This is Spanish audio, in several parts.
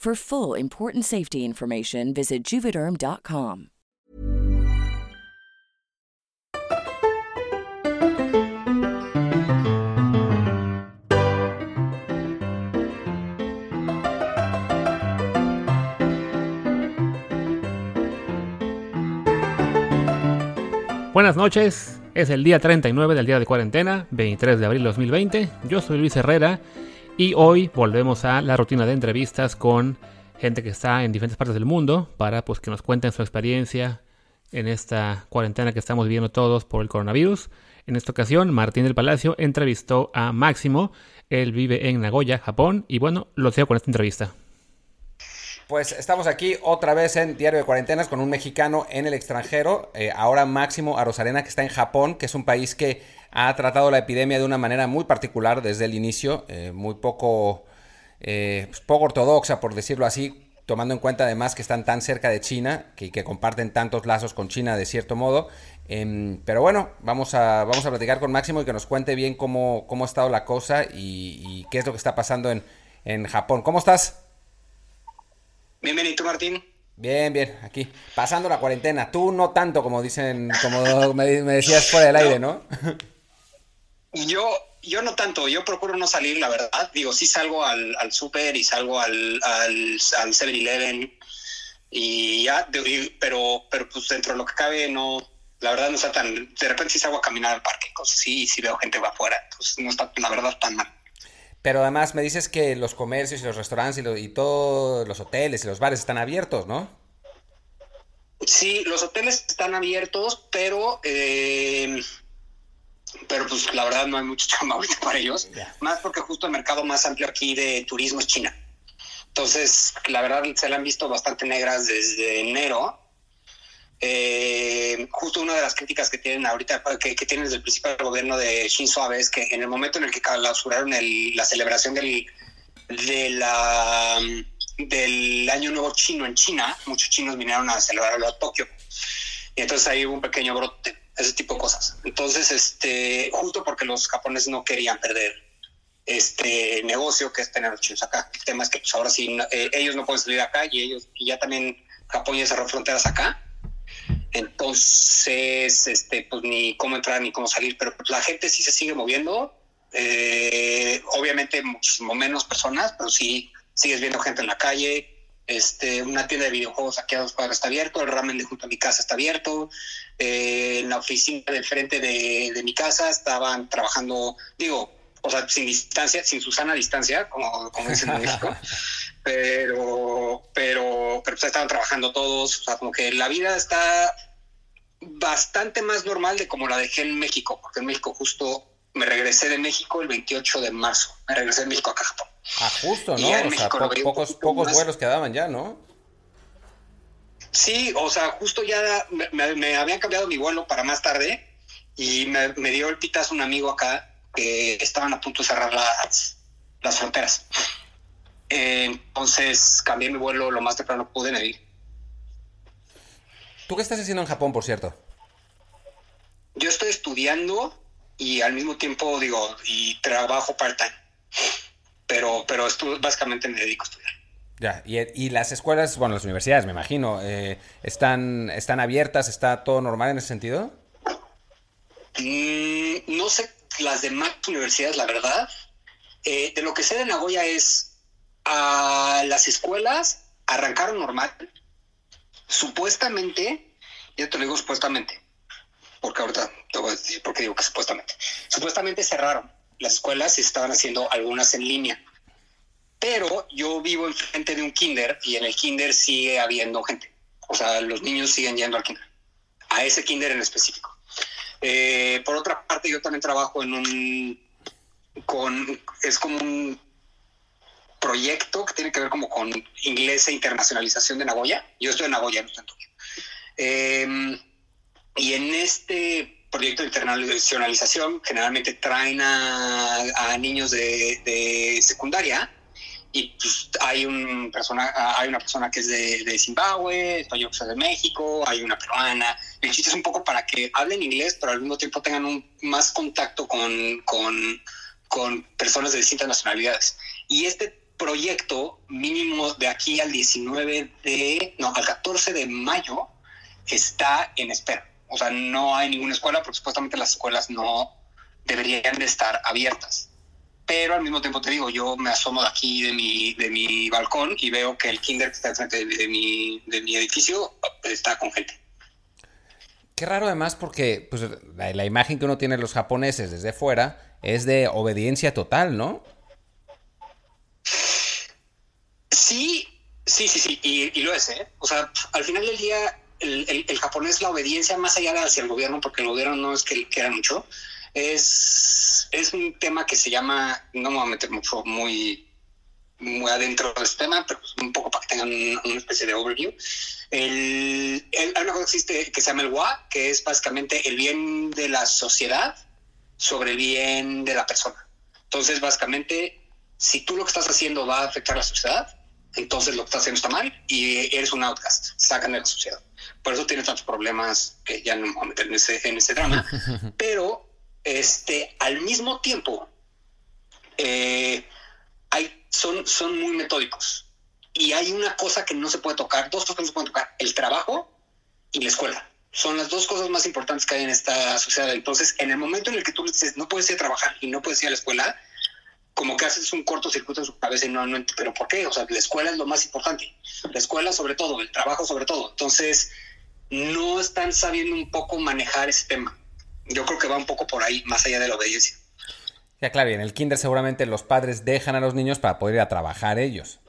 For full important safety information, visit juvederm.com. Buenas noches, es el día 39 del día de cuarentena, 23 de abril de 2020. Yo soy Luis Herrera y hoy volvemos a la rutina de entrevistas con gente que está en diferentes partes del mundo para pues, que nos cuenten su experiencia en esta cuarentena que estamos viviendo todos por el coronavirus. En esta ocasión, Martín del Palacio entrevistó a Máximo. Él vive en Nagoya, Japón. Y bueno, lo sigo con esta entrevista. Pues estamos aquí otra vez en Diario de Cuarentenas con un mexicano en el extranjero, eh, ahora Máximo Arosarena, que está en Japón, que es un país que ha tratado la epidemia de una manera muy particular desde el inicio, eh, muy poco, eh, pues, poco ortodoxa, por decirlo así, tomando en cuenta además que están tan cerca de China, que, que comparten tantos lazos con China de cierto modo. Em, pero bueno, vamos a, vamos a platicar con Máximo y que nos cuente bien cómo, cómo ha estado la cosa y, y qué es lo que está pasando en, en Japón. ¿Cómo estás? Bienvenido, Martín. Bien, bien, aquí, pasando la cuarentena. Tú no tanto como dicen, como me, decías fuera del aire, ¿no? Yo, yo no tanto, yo procuro no salir, la verdad. Digo, sí salgo al, al súper y salgo al, al, al 7-Eleven y ya, pero, pero pues dentro de lo que cabe no, la verdad no está tan, de repente sí salgo a caminar al parque, cosas así, y sí veo gente va afuera, entonces no está, la verdad, tan mal. Pero además me dices que los comercios y los restaurantes y, y todos los hoteles y los bares están abiertos, ¿no? Sí, los hoteles están abiertos, pero eh, pero pues la verdad no hay mucho chamba ahorita para ellos. Yeah. Más porque justo el mercado más amplio aquí de turismo es China. Entonces, la verdad se la han visto bastante negras desde enero. Eh, justo una de las críticas que tienen ahorita, que, tienen desde el principio del gobierno de Shinzo Abe es que en el momento en el que clausuraron el, la celebración del, de la, del Año Nuevo Chino en China, muchos chinos vinieron a celebrarlo a Tokio. Y entonces ahí hubo un pequeño brote, ese tipo de cosas. Entonces, este, justo porque los japoneses no querían perder este negocio que es tener los chinos acá. El tema es que pues ahora sí, eh, ellos no pueden salir acá y ellos, y ya también Japón ya cerró fronteras acá entonces, este, pues ni cómo entrar ni cómo salir, pero la gente sí se sigue moviendo. Eh, obviamente muchísimo menos personas, pero sí sigues viendo gente en la calle. Este, una tienda de videojuegos aquí a dos cuadras está abierto, el ramen de junto a mi casa está abierto, eh, en la oficina de frente de, de, mi casa estaban trabajando, digo, o sea, sin distancia, sin Susana distancia, como, como dicen en México, pero, pero, pero pues estaban trabajando todos, o sea, como que la vida está bastante más normal de como la dejé en México, porque en México justo me regresé de México el 28 de marzo, me regresé de México acá a Japón. Ah, justo, ¿no? O sea, po pocos, pocos vuelos quedaban ya, ¿no? Sí, o sea, justo ya me, me habían cambiado mi vuelo para más tarde y me, me, dio el pitazo un amigo acá que estaban a punto de cerrar las, las fronteras. Eh, entonces cambié mi vuelo lo más temprano que pude, me vi. ¿Tú qué estás haciendo en Japón, por cierto? Yo estoy estudiando y al mismo tiempo, digo, y trabajo part-time. Pero, pero esto, básicamente me dedico a estudiar. Ya, y, y, las escuelas, bueno, las universidades, me imagino, eh, ¿están, ¿están abiertas? ¿Está todo normal en ese sentido? Mm, no sé las demás universidades, la verdad. Eh, de lo que sé de Nagoya es a las escuelas arrancaron normal. Supuestamente, ya te lo digo supuestamente, porque ahorita te voy a decir por qué digo que supuestamente. Supuestamente cerraron las escuelas y estaban haciendo algunas en línea. Pero yo vivo enfrente de un kinder y en el kinder sigue habiendo gente. O sea, los niños siguen yendo al kinder. A ese kinder en específico. Eh, por otra parte, yo también trabajo en un... Con, es como un proyecto que tiene que ver como con inglés e internacionalización de Nagoya. Yo estoy en Nagoya, no estoy en Tokio. Eh, y en este proyecto de internacionalización generalmente traen a, niños de, secundaria y pues, hay, un persona, hay una persona que es de, Zimbabue, estoy yo que soy de México, hay una peruana. El chiste es un poco para que hablen inglés, pero al mismo tiempo tengan un, más contacto con, con, con personas de distintas nacionalidades. Y este proyecto mínimo de aquí al 19 de, no, al 14 de mayo está en espera. O sea, no hay ninguna escuela porque supuestamente las escuelas no deberían de estar abiertas. Pero al mismo tiempo te digo, yo me asomo de aquí de mi, de mi balcón y veo que el kinder que está enfrente de, mi, de mi edificio está con gente. Qué raro además porque pues, la, la, imagen que uno tiene de los japoneses desde fuera es de obediencia total, ¿no? Sí, sí, sí, sí, y, y lo es, ¿eh? O sea, al final del día el, japonés, la obediencia más allá de hacia el gobierno, porque el gobierno no es que quiera mucho, es, es un tema que se llama, no me voy a meter mucho muy, muy adentro de este tema, pero un poco para que tengan una especie de overview. El, hay una cosa que existe que se llama el WA, que es básicamente el bien de la sociedad sobre el bien de la persona. Entonces, básicamente, si tú lo que estás haciendo va a afectar a la sociedad, entonces lo que estás haciendo está mal y eres un outcast, sacan de la sociedad. Por eso tiene tantos problemas que ya no me voy a meter en ese, en ese drama. Pero este, al mismo tiempo, eh, hay, son, son muy metódicos. Y hay una cosa que no se puede tocar, dos cosas que no se pueden tocar, el trabajo y la escuela. Son las dos cosas más importantes que hay en esta sociedad. Entonces, en el momento en el que tú dices, no puedes ir a trabajar y no puedes ir a la escuela, como que haces un cortocircuito en su cabeza y no, no, pero ¿por qué? O sea, la escuela es lo más importante. La escuela sobre todo, el trabajo sobre todo. Entonces, no están sabiendo un poco manejar ese tema. Yo creo que va un poco por ahí, más allá de la obediencia. Ya, claro, y en el kinder seguramente los padres dejan a los niños para poder ir a trabajar ellos.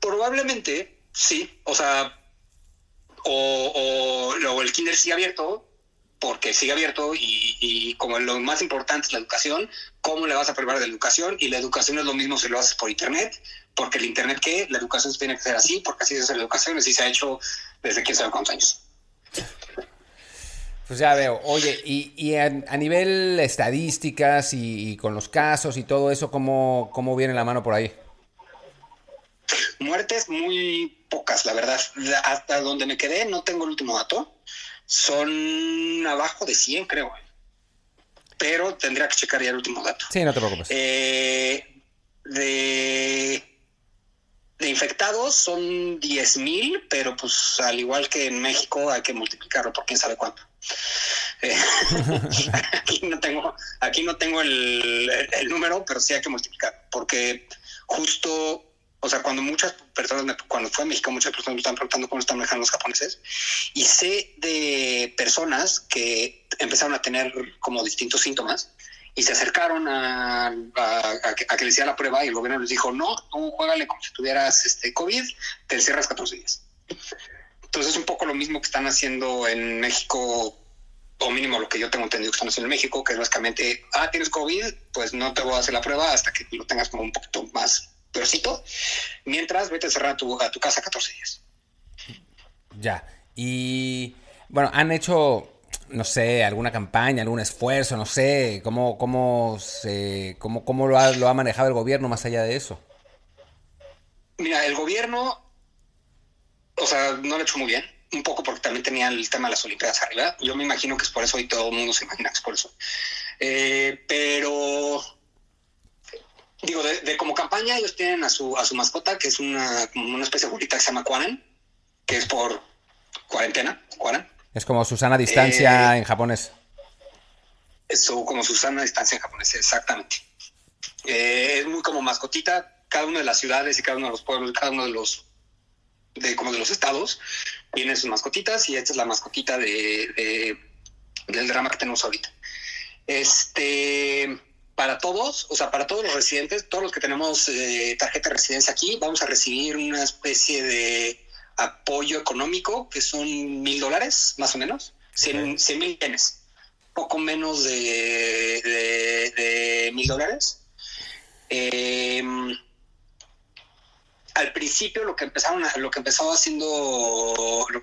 Probablemente, sí. O sea, o, o, el kinder sigue abierto, porque sigue abierto y, y, como lo más importante es la educación, ¿cómo le vas a preparar de la educación? Y la educación es lo mismo si lo haces por internet, porque el internet qué, la educación tiene que ser así, porque así es la educación, así se ha hecho desde quién sabe cuántos años. Pues ya veo. Oye, y, a, nivel estadísticas y, con los casos y todo eso, ¿cómo, ¿cómo viene la mano por ahí? Muertes muy pocas, la verdad. Hasta donde me quedé, no tengo el último dato. Son abajo de 100, creo. Pero tendría que checar ya el último dato. Sí, no te preocupes. Eh, de de infectados son 10.000, pero pues al igual que en México hay que multiplicarlo por quién sabe cuánto. Eh, aquí no tengo, aquí no tengo el, número, pero sí hay que multiplicar, porque justo, o sea, cuando muchas personas, cuando fue a México, muchas personas me están preguntando cómo están manejando los japoneses, y sé de personas que empezaron a tener como distintos síntomas, y se acercaron a, que, le hiciera la prueba y el gobierno les dijo, no, tú juégale como si tuvieras este COVID, te encierras 14 días. Entonces es un poco lo mismo que están haciendo en México, o mínimo lo que yo tengo entendido que están haciendo en México, que es básicamente, ah, tienes COVID, pues no te voy a hacer la prueba hasta que lo tengas como un poquito más peorcito, mientras vete a cerrar a tu, a tu casa 14 días. Ya, y bueno, han hecho no sé, alguna campaña, algún esfuerzo, no sé, cómo, cómo, se, cómo, cómo lo, ha, lo ha manejado el gobierno más allá de eso. Mira, el gobierno, o sea, no lo ha hecho muy bien, un poco porque también tenía el tema de las Olimpiadas arriba. Yo me imagino que es por eso y todo el mundo se imagina que es por eso. Eh, pero, digo, de, como campaña ellos tienen a su, a su mascota, que es una, una especie de bolita que se llama Kwanan, que es por cuarentena, Kwanan. Es como Susana distancia eh, en japonés. Eso, como Susana distancia en japonés, exactamente. porque es muy como mascotita. Cada una de las ciudades y cada uno de los pueblos, cada uno de los de como de los estados tiene sus mascotitas y esta es la mascotita de, del drama que tenemos ahorita. Este para todos, o sea, para todos los residentes, todos los que tenemos eh, tarjeta de residencia aquí, vamos a recibir una especie de apoyo económico que son mil dólares, más o menos, cien mil yenes, poco menos de mil dólares. Em, al principio lo que empezaron, lo que empezó haciendo, lo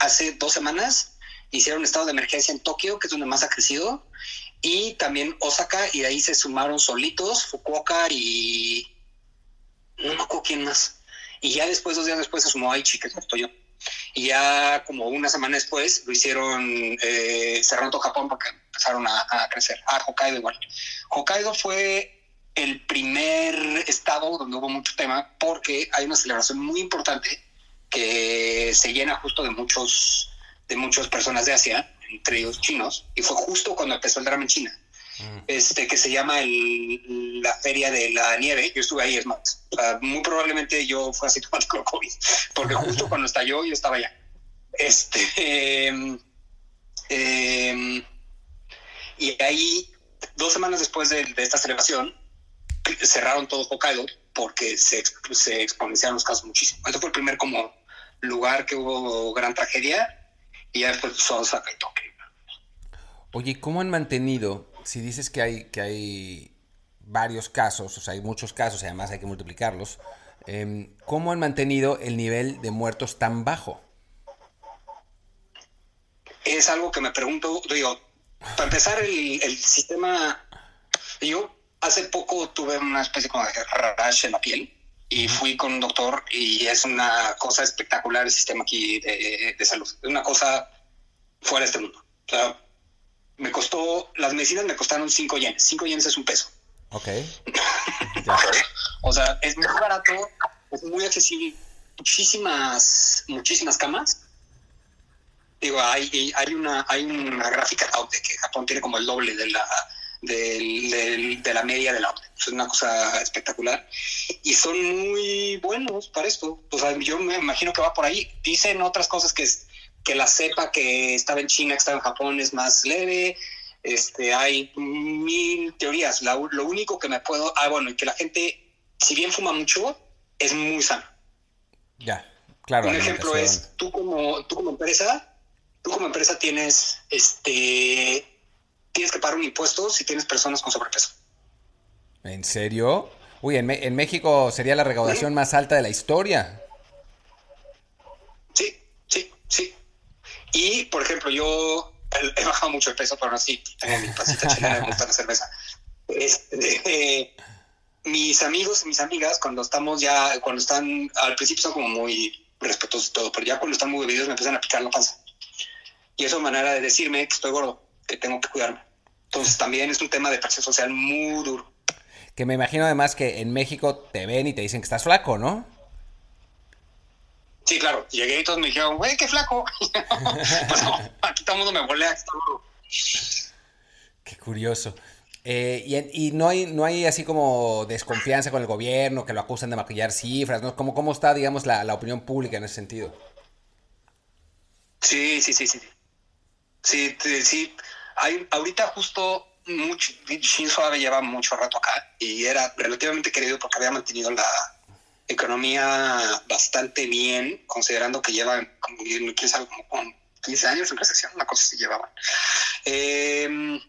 hace dos semanas, hicieron estado de emergencia en Tokio, que es donde más ha crecido, y también Osaka, y ahí se sumaron solitos, Fukuoka y no me acuerdo quién más. Y ya después, dos días después, se sumó Aichi, que estoy yo. Y ya como una semana después lo hicieron, eh, cerrando Japón porque empezaron a, a, crecer. Ah, Hokkaido igual. Hokkaido fue el primer estado donde hubo mucho tema porque hay una celebración muy importante que se llena justo de muchos de muchas personas de Asia entre ellos chinos, y fue justo cuando empezó el drama en China, mm. este, que se llama el, la Feria de la Nieve. Yo estuve ahí, es más. muy probablemente yo fui así tomando COVID, porque justo cuando estalló yo estaba allá. Este, em, em, y ahí, dos semanas después de, esta celebración, cerraron todo Hokkaido porque se, se exponenciaron los casos muchísimo. Este fue el primer como lugar que hubo gran tragedia y ya después Osaka y Tokio. Oye, ¿cómo han mantenido, si dices que hay, que hay varios casos, o sea, hay muchos casos y además hay que multiplicarlos, em, ¿cómo han mantenido el nivel de muertos tan bajo? Es algo que me pregunto, digo, para empezar el, sistema, yo hace poco tuve una especie como de rash en la piel y fui con un doctor y es una cosa espectacular el sistema aquí de, de salud, es una cosa fuera de este mundo. O sea, me costó, las medicinas me costaron 5 yenes. 5 yenes es un peso. Ok. o sea, es muy barato, es muy accesible. Muchísimas, muchísimas camas. Digo, hay, hay, una, hay una gráfica de que Japón tiene como el doble de la, de, de la media de la Es una cosa espectacular. Y son muy buenos para esto. O sea, yo me imagino que va por ahí. Dicen otras cosas que es que la cepa que estaba en China, que estaba en Japón, es más leve. Este, hay mil teorías. lo único que me puedo. Ah, bueno, y que la gente, si bien fuma mucho, es muy sano. Ya, claro. Un ejemplo es: tú como, tú como empresa, tú como empresa tienes, este, tienes que pagar un impuesto si tienes personas con sobrepeso. ¿En serio? Uy, en, en México sería la recaudación más alta de la historia. Y, por ejemplo, yo he bajado mucho de peso, pero así tengo mi pasita chilena, me gusta la cerveza. Este, mis amigos y mis amigas, cuando estamos ya, cuando están, al principio son como muy respetuosos y todo, pero ya cuando están muy bebidos me empiezan a picar la panza. Y eso es manera de decirme que estoy gordo, que tengo que cuidarme. Entonces también es un tema de presión social muy duro. Que me imagino además que en México te ven y te dicen que estás flaco, ¿no? Sí, claro. Llegué y todos me dijeron, güey, qué flaco. pues no, aquí todo el mundo me volea. Qué curioso. Eh, y, no hay no hay así como desconfianza con el gobierno, que lo acusan de maquillar cifras, ¿no? ¿Cómo, cómo está, digamos, la, opinión pública en ese sentido? Sí, sí, sí, sí. Sí, sí. Hay, ahorita justo mucho, Shinzo Abe lleva mucho rato acá y era relativamente querido porque había mantenido la, economía bastante bien, considerando que llevan, como, como con 15 años en recesión, una cosa se llevaban. Em,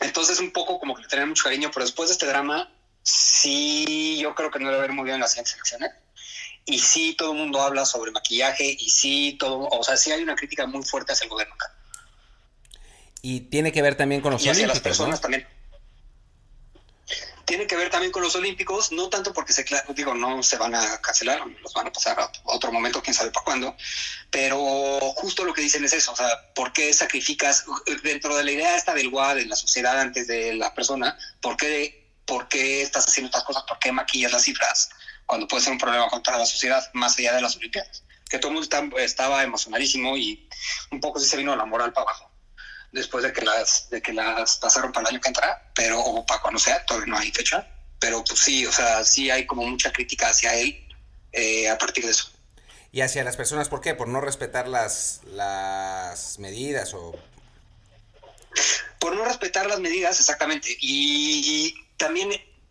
entonces, un poco como que le tenían mucho cariño, pero después de este drama, sí, yo creo que no debe haber muy bien en las siguientes elecciones. Y sí, todo el mundo habla sobre maquillaje, y sí, todo, o sea, sí hay una crítica muy fuerte hacia el gobierno acá. Y tiene que ver también con los y hacia las personas también tiene que ver también con los Olímpicos, no tanto porque se, digo, no se van a cancelar, los van a pasar a otro momento, quién sabe para cuándo, pero justo lo que dicen es eso, o sea, ¿por qué sacrificas dentro de la idea esta del WAD en la sociedad antes de la persona? ¿Por qué, por qué estás haciendo estas cosas? ¿Por qué maquillas las cifras cuando puede ser un problema contra la sociedad más allá de las Olimpiadas? Que todo el mundo estaba emocionadísimo y un poco sí se vino la moral para abajo. Después de que las, de que las pasaron para el año que entra, pero, o para cuando sea, todavía no hay fecha. Pero pues sí, o sea, sí hay como mucha crítica hacia él eh, a partir de eso. ¿Y hacia las personas por qué? ¿Por no respetar las, las medidas o...? Por no respetar las medidas, exactamente. Y también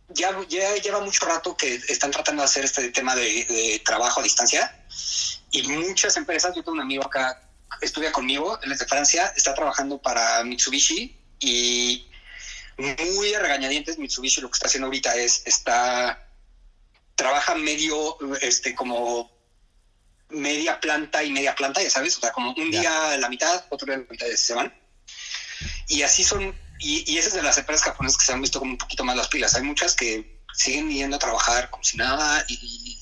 ya, ya lleva mucho rato que están tratando de hacer este tema de, trabajo a distancia y muchas empresas, yo tengo un amigo acá, estudia conmigo, él es de Francia, está trabajando para Mitsubishi y muy a regañadientes Mitsubishi lo que está haciendo ahorita es, está, trabaja medio, este, como media planta y media planta, ya sabes, o sea, como un día la mitad, otro día la mitad de se van. Y así son y, y esa es de las empresas japonesas que se han visto como un poquito más las pilas. Hay muchas que siguen yendo a trabajar como si nada y,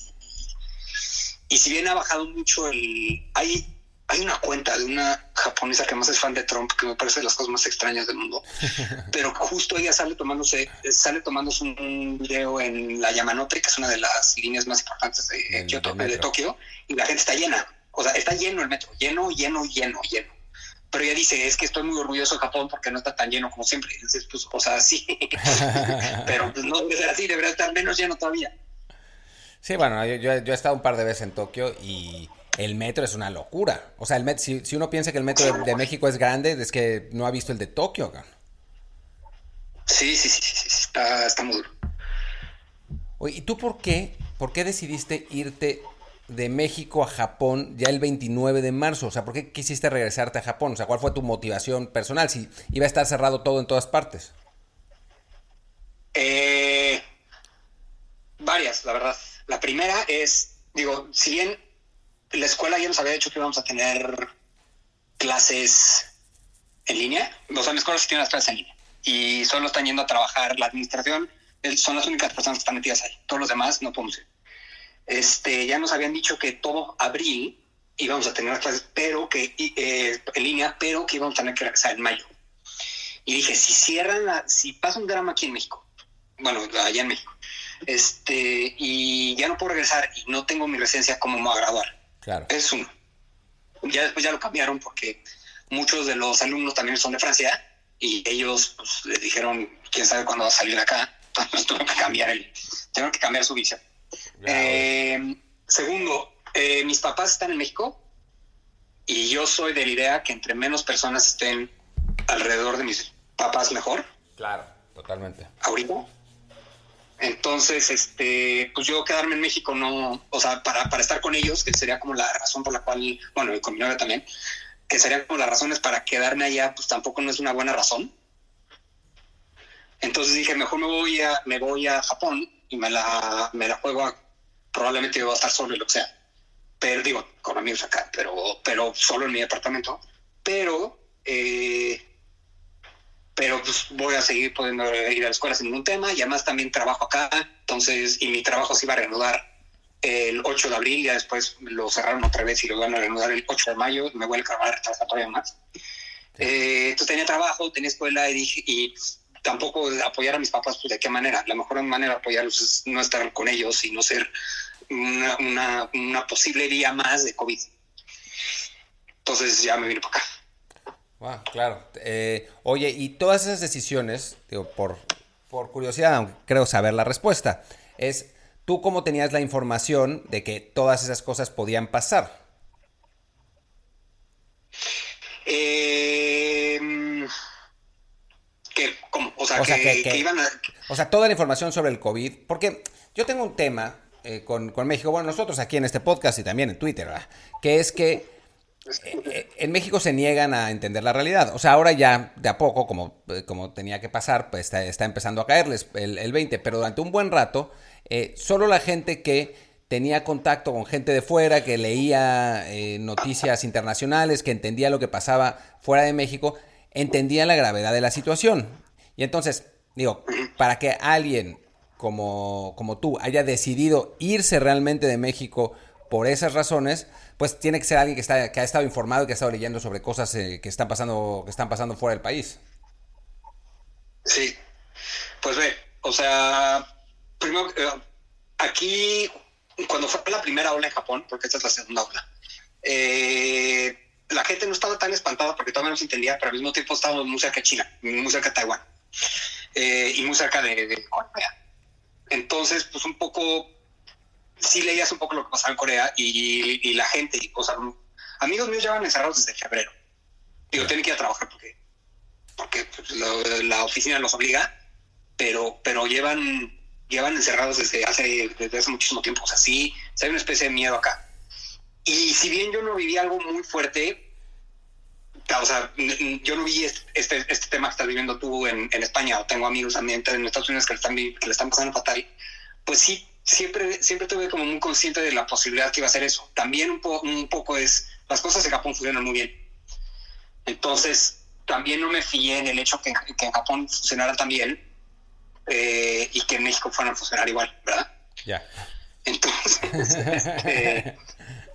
y, si bien ha bajado mucho el... Hay, hay una cuenta de una japonesa que más es fan de Trump, que me parece de las cosas más extrañas del mundo, pero justo ella sale tomándose, sale tomándose un video en la Yamanote, que es una de las líneas más importantes de, de Tokio, y la gente está llena. O sea, está lleno el metro, lleno, lleno, lleno, lleno pero ella dice, es que estoy muy orgulloso de Japón porque no está tan lleno como siempre. Entonces, pues, o sea, sí, pero pues no debe ser así, debería estar menos lleno todavía. Sí, bueno, yo, he estado un par de veces en Tokio y el metro es una locura. O sea, el met si, uno piensa que el metro de, México es grande, es que no ha visto el de Tokio. Sí, sí, sí, sí, está, está muy duro. Oye, ¿y tú por qué, por qué decidiste irte de México a Japón ya el 29 de marzo? O sea, ¿por qué quisiste regresarte a Japón? O sea, ¿cuál fue tu motivación personal? Si iba a estar cerrado todo en todas partes. Eh, varias, la verdad. La primera es, digo, si bien la escuela ya nos había dicho que íbamos a tener clases en línea, o sea, la escuela sí tiene las clases en línea y solo están yendo a trabajar la administración, son las únicas personas que están metidas ahí. Todos los demás no podemos ir este, ya nos habían dicho que todo abril íbamos a tener las clases, pero que eh, en línea, pero que íbamos a tener que regresar en mayo. Y dije, si cierran, la, si pasa un drama aquí en México, bueno, allá en México, este, y ya no puedo regresar y no tengo mi residencia, ¿cómo me a graduar? Claro. Es uno. Ya después ya lo cambiaron porque muchos de los alumnos también son de Francia y ellos pues, les dijeron, quién sabe cuándo va a salir acá, entonces tuve que cambiar el, tengo que cambiar su visa. Eh, segundo, eh, mis papás están en México y yo soy de la idea que entre menos personas estén alrededor de mis papás, mejor. Claro, totalmente. Ahorita. Entonces, este, pues yo quedarme en México no, o sea, para, para estar con ellos, que sería como la razón por la cual, bueno, y con mi novia también, que serían como las razones para quedarme allá, pues tampoco no es una buena razón. Entonces dije, mejor me voy a, me voy a Japón y me la, me la juego probablemente voy a estar solo y lo que sea. Pero digo, con amigos acá, pero, pero solo en mi departamento. Pero, eh, pero pues voy a seguir pudiendo ir a la escuela sin ningún tema. Y además también trabajo acá. Entonces, y mi trabajo se iba a reanudar el 8 de abril. Ya después lo cerraron otra vez y lo van a reanudar el 8 de mayo. Me voy a acabar todavía más. Eh, entonces tenía trabajo, tenía escuela y dije, y tampoco apoyar a mis papás, pues de qué manera. La mejor manera de apoyarlos es no estar con ellos y no ser una, una, posible día más de COVID. Entonces ya me vine para acá. Claro. Eh, oye, y todas esas decisiones, digo, por, por curiosidad, aunque creo saber la respuesta, es tú cómo tenías la información de que todas esas cosas podían pasar. Eh, que, o sea, que, iban a... O sea, toda la información sobre el COVID, porque yo tengo un tema eh, con, México, bueno, nosotros aquí en este podcast y también en Twitter, que es que en México se niegan a entender la realidad. O sea, ahora ya de a poco, como, eh, como tenía que pasar, pues está, empezando a caerles el, el, 20, pero durante un buen rato, solo la gente que tenía contacto con gente de fuera, que leía noticias internacionales, que entendía lo que pasaba fuera de México, entendía la gravedad de la situación. Y entonces, digo, para que alguien como, como tú haya decidido irse realmente de México por esas razones, pues tiene que ser alguien que, está, que ha estado informado y que ha estado leyendo sobre cosas eh, que, están pasando, que están pasando fuera del país. Sí, pues ve, o sea, primero, eh, aquí, cuando fue la primera ola en Japón, porque esta es la segunda ola, eh, la gente no estaba tan espantada porque todavía no se entendía, pero al mismo tiempo estábamos muy cerca de China, muy cerca de Taiwán eh, y muy cerca de, Corea. Entonces, pues un poco, sí leías un poco lo que pasaba en Corea y, la gente, o sea, amigos míos llevan encerrados desde febrero. Digo, tienen que ir a trabajar porque, porque pues, la oficina los obliga, pero, pero llevan, llevan encerrados desde hace, desde hace muchísimo tiempo. O sea, sí, hay una especie de miedo acá. Y si bien yo no viví algo muy fuerte, o sea, yo no vi este, este, tema que estás viviendo tú en, España, o tengo amigos también en Estados Unidos que le están, que le están pasando fatal, pues sí, siempre, siempre tuve como muy consciente de la posibilidad que iba a ser eso. También un, un poco es, las cosas en Japón funcionan muy bien. Entonces, también no me fié en el hecho que, que en Japón funcionara tan bien eh, y que en México fueran a funcionar igual, ¿verdad? Ya. Entonces, este,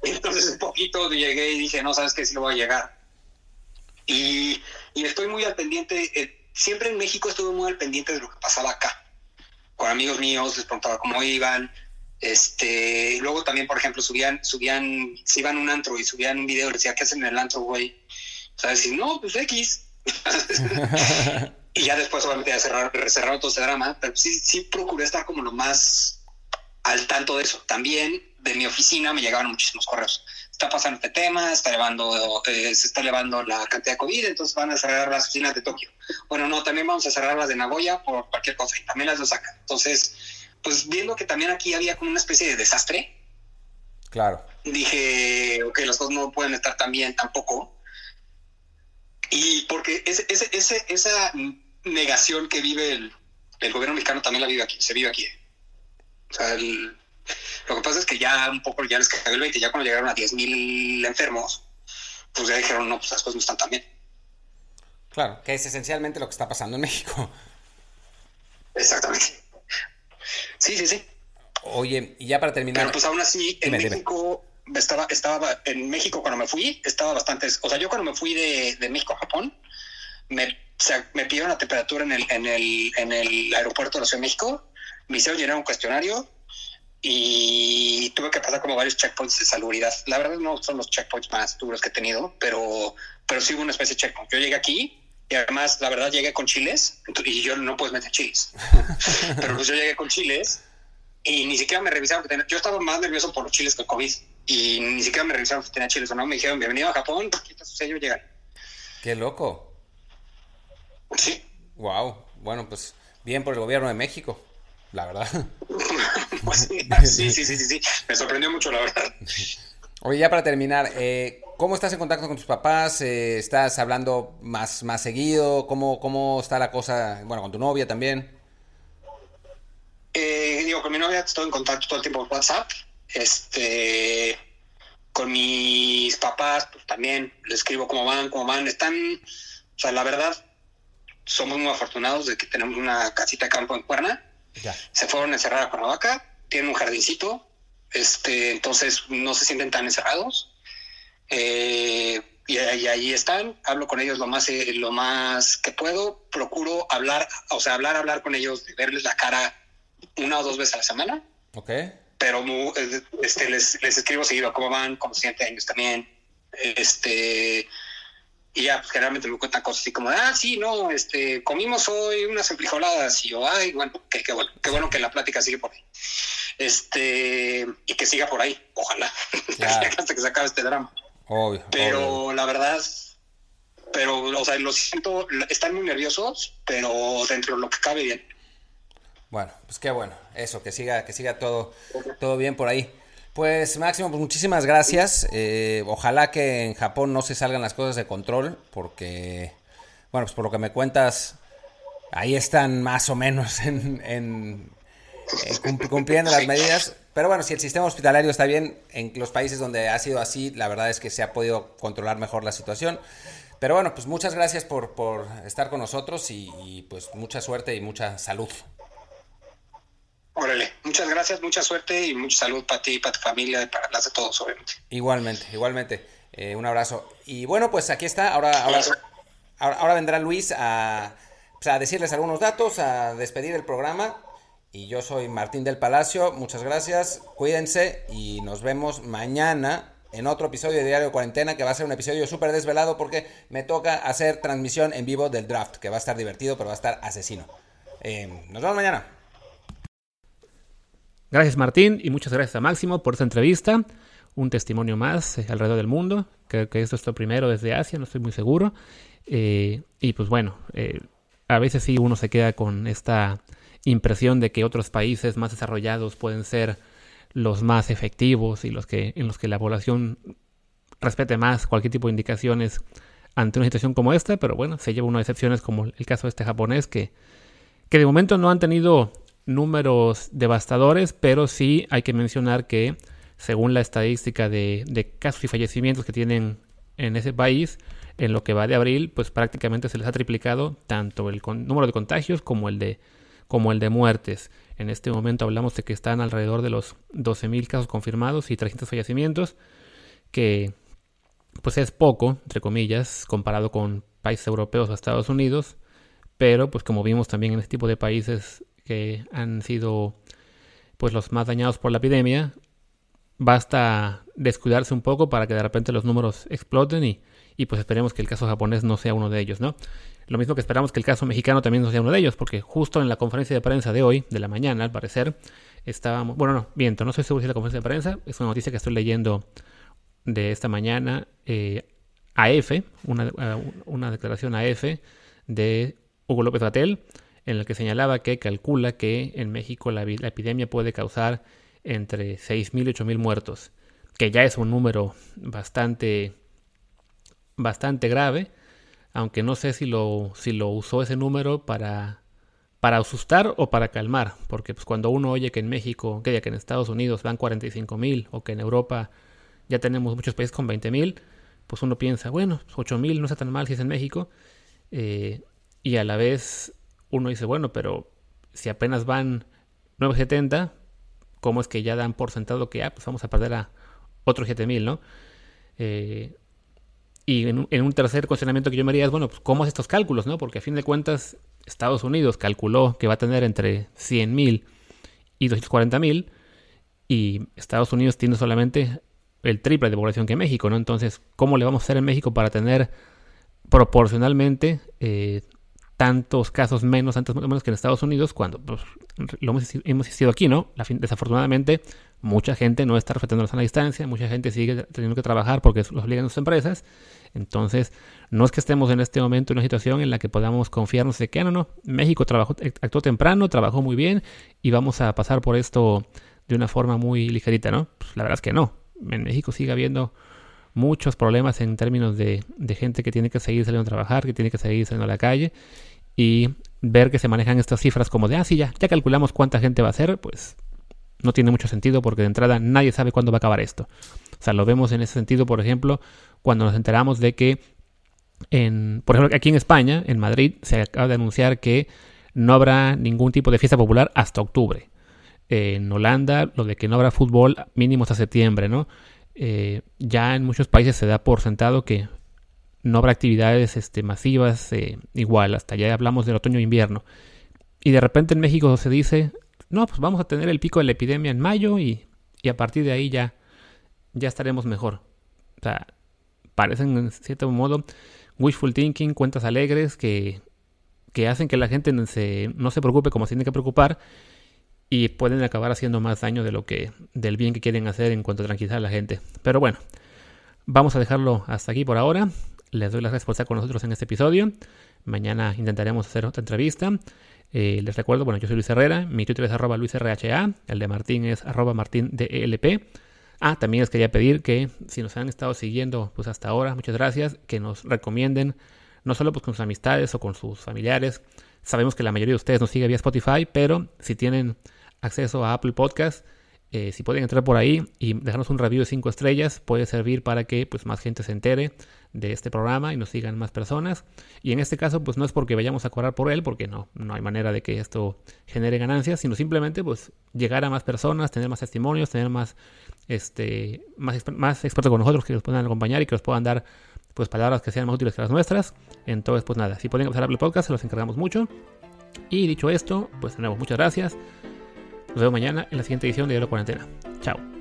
entonces un poquito llegué y dije, no, sabes que sí lo voy a llegar. Y, y estoy muy al pendiente, eh, siempre en México estuve muy al pendiente de lo que pasaba acá. Con amigos míos les preguntaba cómo iban. Este, luego también, por ejemplo, subían, subían, se iban a un antro y subían un video, decía, ¿qué hacen en el antro, güey? ¿Sabes? Y no, pues X. y ya después, obviamente, ya cerrar, cerrar todo ese drama, pero sí, sí procuré estar como lo más al tanto de eso. También de mi oficina me llegaban muchísimos correos. Está pasando este tema, está elevando, eh, se está elevando la cantidad de COVID, entonces van a cerrar las oficinas de Tokio. Bueno, no, también vamos a cerrar las de Nagoya por cualquier cosa y también las lo sacan. Entonces, pues viendo que también aquí había como una especie de desastre. Claro. Dije, ok, las cosas no pueden estar tan bien tampoco. Y porque ese, ese, ese, esa negación que vive el, el gobierno mexicano también la vive aquí, se vive aquí. O sea, lo que pasa es que ya un poco ya les cayó el 20, ya cuando llegaron a 10.000 enfermos, pues ya dijeron, no, pues las cosas no están tan bien. Claro, que es esencialmente lo que está pasando en México. Exactamente. Sí, sí, sí. Oye, y ya para terminar. Pero pues aún así, en México estaba, estaba, en México cuando me fui, estaba bastante, o sea, yo cuando me fui de, de México a Japón, me, me pidieron la temperatura en el, en el, en el aeropuerto de la Ciudad de México me hicieron llenar un cuestionario y tuve que pasar como varios checkpoints de salubridad. La verdad no son los checkpoints más duros que he tenido, pero, pero sí hubo una especie de checkpoint. Yo llegué aquí y además, la verdad, llegué con chiles y yo no puedes meter chiles. pero pues yo llegué con chiles y ni siquiera me revisaron que tenía... Yo estaba más nervioso por los chiles que el COVID y ni siquiera me revisaron que tenía chiles o no. Me dijeron, bienvenido a Japón, aquí está su sello, llegar. Qué loco. Sí. Wow. Bueno, pues bien por el gobierno de México la verdad. Pues sí, sí, sí, sí, sí, me sorprendió mucho, la verdad. Oye, ya para terminar, eh, ¿cómo estás en contacto con tus papás? Eh, ¿Estás hablando más, más seguido? ¿Cómo, ¿Cómo está la cosa, bueno, con tu novia también? Eh, digo, con mi novia estoy en contacto todo el tiempo por WhatsApp. Este, con mis papás, pues también les escribo cómo van, cómo van. Están, o sea, la verdad, somos muy afortunados de que tenemos una casita de campo en Cuerna se fueron a encerrar a Cuernavaca, tienen un jardincito, este, entonces no se sienten tan encerrados. Eh, y, ahí están, hablo con ellos lo más, eh, lo más que puedo, procuro hablar, o sea, hablar, hablar con ellos, verles la cara una o dos veces a la semana. Ok. Pero este, les, les escribo seguido cómo van, cómo se sienten ellos también. Este, y ya, pues, generalmente me cuentan cosas así como, ah, sí, no, este, comimos hoy unas enfrijoladas. Y yo, ay, bueno, qué, bueno, qué bueno que la plática sigue por ahí. Este, y que siga por ahí, ojalá, hasta que se acabe este drama. Obvio. Pero la verdad, pero, o sea, lo siento, están muy nerviosos, pero dentro de lo que cabe bien. Bueno, pues qué bueno, eso, que siga, que siga todo, todo bien por ahí. Pues Máximo, pues muchísimas gracias. Eh, ojalá que en Japón no se salgan las cosas de control, porque, bueno, pues por lo que me cuentas, ahí están más o menos en, cumpliendo las medidas. Pero bueno, si el sistema hospitalario está bien en los países donde ha sido así, la verdad es que se ha podido controlar mejor la situación. Pero bueno, pues muchas gracias por, por estar con nosotros y, y pues mucha suerte y mucha salud. Órale, muchas gracias, mucha suerte y mucha salud para ti, para tu familia y para las de todos, obviamente. Igualmente, igualmente. Eh, un abrazo. Y bueno, pues aquí está. Ahora, ahora, ahora, vendrá Luis a, pues, a decirles algunos datos, a despedir el programa. Y yo soy Martín del Palacio. Muchas gracias. Cuídense y nos vemos mañana en otro episodio de Diario Cuarentena, que va a ser un episodio súper desvelado porque me toca hacer transmisión en vivo del draft, que va a estar divertido, pero va a estar asesino. Eh, nos vemos mañana. Gracias Martín y muchas gracias a Máximo por esta entrevista. Un testimonio más eh, alrededor del mundo. Creo que esto es lo primero desde Asia, no estoy muy seguro. Eh, y pues bueno, a veces sí uno se queda con esta impresión de que otros países más desarrollados pueden ser los más efectivos y los que en los que la población respete más cualquier tipo de indicaciones ante una situación como esta, pero bueno, se lleva unas excepciones como el caso de este japonés que, que de momento no han tenido números devastadores, pero sí hay que mencionar que según la estadística de, casos y fallecimientos que tienen en ese país, en lo que va de abril, pues prácticamente se les ha triplicado tanto el número de contagios como el de, como el de muertes. En este momento hablamos de que están alrededor de los 12.000 casos confirmados y 300 fallecimientos, que pues es poco, entre comillas, comparado con países europeos o Estados Unidos, pero pues como vimos también en este tipo de países que han sido pues los más dañados por la epidemia, basta descuidarse un poco para que de repente los números exploten y y pues esperemos que el caso japonés no sea uno de ellos, ¿no? Lo mismo que esperamos que el caso mexicano también no sea uno de ellos, porque justo en la conferencia de prensa de hoy, de la mañana, al parecer, estábamos, bueno, no, viento, no soy seguro si es la conferencia de prensa, es una noticia que estoy leyendo de esta mañana, eh, AF, una, eh, una declaración AF de Hugo López Gatel, en el que señalaba que calcula que en México la, epidemia puede causar entre 6.000 y 8.000 muertos, que ya es un número bastante bastante grave, aunque no sé si lo, si lo usó ese número para, para asustar o para calmar, porque pues, cuando uno oye que en México, que ya que en Estados Unidos van 45 mil o que en Europa ya tenemos muchos países con 20 mil, pues uno piensa, bueno, 8 mil no está tan mal si es en México, eh, y a la vez uno dice, bueno, pero si apenas van 970, ¿cómo es que ya dan por sentado que ah, pues vamos a perder a otros 7 mil, ¿no? Eh, y en un, tercer cuestionamiento que yo me haría es, bueno, pues, ¿cómo hace estos cálculos? ¿no? Porque a fin de cuentas, Estados Unidos calculó que va a tener entre 100.000 y 240.000 y Estados Unidos tiene solamente el triple de población que México, ¿no? Entonces, ¿cómo le vamos a hacer en México para tener proporcionalmente eh, tantos casos menos, tantos menos que en Estados Unidos, cuando pues, lo hemos, hemos existido aquí, ¿no? desafortunadamente, mucha gente no está respetando la distancia, mucha gente sigue teniendo que trabajar porque los obligan sus empresas. Entonces, no es que estemos en este momento en una situación en la que podamos confiarnos de que, ah, no, no, México trabajó, actuó temprano, trabajó muy bien y vamos a pasar por esto de una forma muy ligerita, ¿no? Pues la verdad es que no. En México sigue habiendo muchos problemas en términos de, gente que tiene que seguir saliendo a trabajar, que tiene que seguir saliendo a la calle y ver que se manejan estas cifras como de, ah, sí, ya, ya calculamos cuánta gente va a ser, pues no tiene mucho sentido porque de entrada nadie sabe cuándo va a acabar esto. O sea, lo vemos en ese sentido, por ejemplo, cuando nos enteramos de que, en, por ejemplo, aquí en España, en Madrid, se acaba de anunciar que no habrá ningún tipo de fiesta popular hasta octubre. En Holanda, lo de que no habrá fútbol mínimo hasta septiembre, ¿no? Eh, ya en muchos países se da por sentado que no habrá actividades este, masivas eh, igual, hasta ya hablamos del otoño-invierno. E y de repente en México se dice, no, pues vamos a tener el pico de la epidemia en mayo y, y a partir de ahí ya, ya estaremos mejor. O sea, parecen en cierto modo wishful thinking, cuentas alegres que, que hacen que la gente no se, no se preocupe como se tiene que preocupar y pueden acabar haciendo más daño de lo que del bien que quieren hacer en cuanto a tranquilizar a la gente. Pero bueno, vamos a dejarlo hasta aquí por ahora. Les doy las gracias por estar con nosotros en este episodio. Mañana intentaremos hacer otra entrevista. Eh, les recuerdo, bueno, yo soy Luis Herrera, mi Twitter es arroba luisrha, el de Martín es arroba martindelp. Ah, también les quería pedir que si nos han estado siguiendo pues hasta ahora, muchas gracias, que nos recomienden, no solo pues con sus amistades o con sus familiares. Sabemos que la mayoría de ustedes nos sigue vía Spotify, pero si tienen acceso a Apple Podcast, eh, si pueden entrar por ahí y dejarnos un review de 5 estrellas, puede servir para que pues, más gente se entere de este programa y nos sigan más personas. Y en este caso, pues no es porque vayamos a cobrar por él, porque no, no hay manera de que esto genere ganancias, sino simplemente pues llegar a más personas, tener más testimonios, tener más, este, más, más expertos con nosotros que nos puedan acompañar y que nos puedan dar pues palabras que sean más útiles que las nuestras. Entonces, pues nada, si pueden pasar a Apple Podcast, se los encargamos mucho. Y dicho esto, pues nuevo, muchas gracias. Nos vemos mañana en la siguiente edición de Diario Cuarentena. Chao.